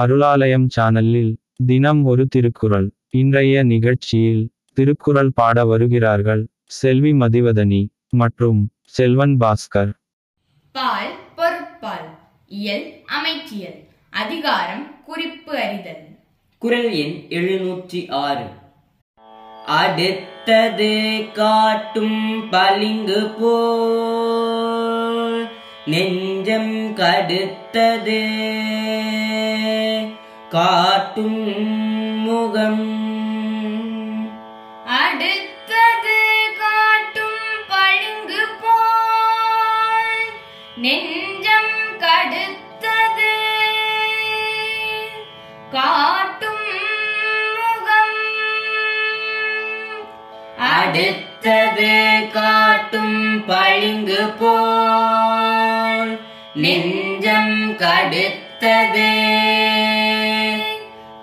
அருளாலயம் சேனலில் தினம் ஒரு திருக்குறள். இன்றைய நிகழ்ச்சியில் திருக்குறள் பாட வருகிறார்கள் செல்வி மதிவதனி மற்றும் செல்வன் பாஸ்கர். பால் பொருட்பால் இயல் அமைச்சியல் அதிகாரம் குறிப்பு அறிதல். குரல் எண் எழுநூற்றி ஆறு. அடுத்தது காட்டும் பளிங்கு போல் நெஞ்சம் கடுத்தது. காட்டும் முகம். அடுத்தது காட்டும் பழுங்கு போல் நெஞ்சம் கடுத்தது. காட்டும் முகம். அடுத்தது காட்டும் பளிங்கு போல் நெஞ்சம் கடுத்தது.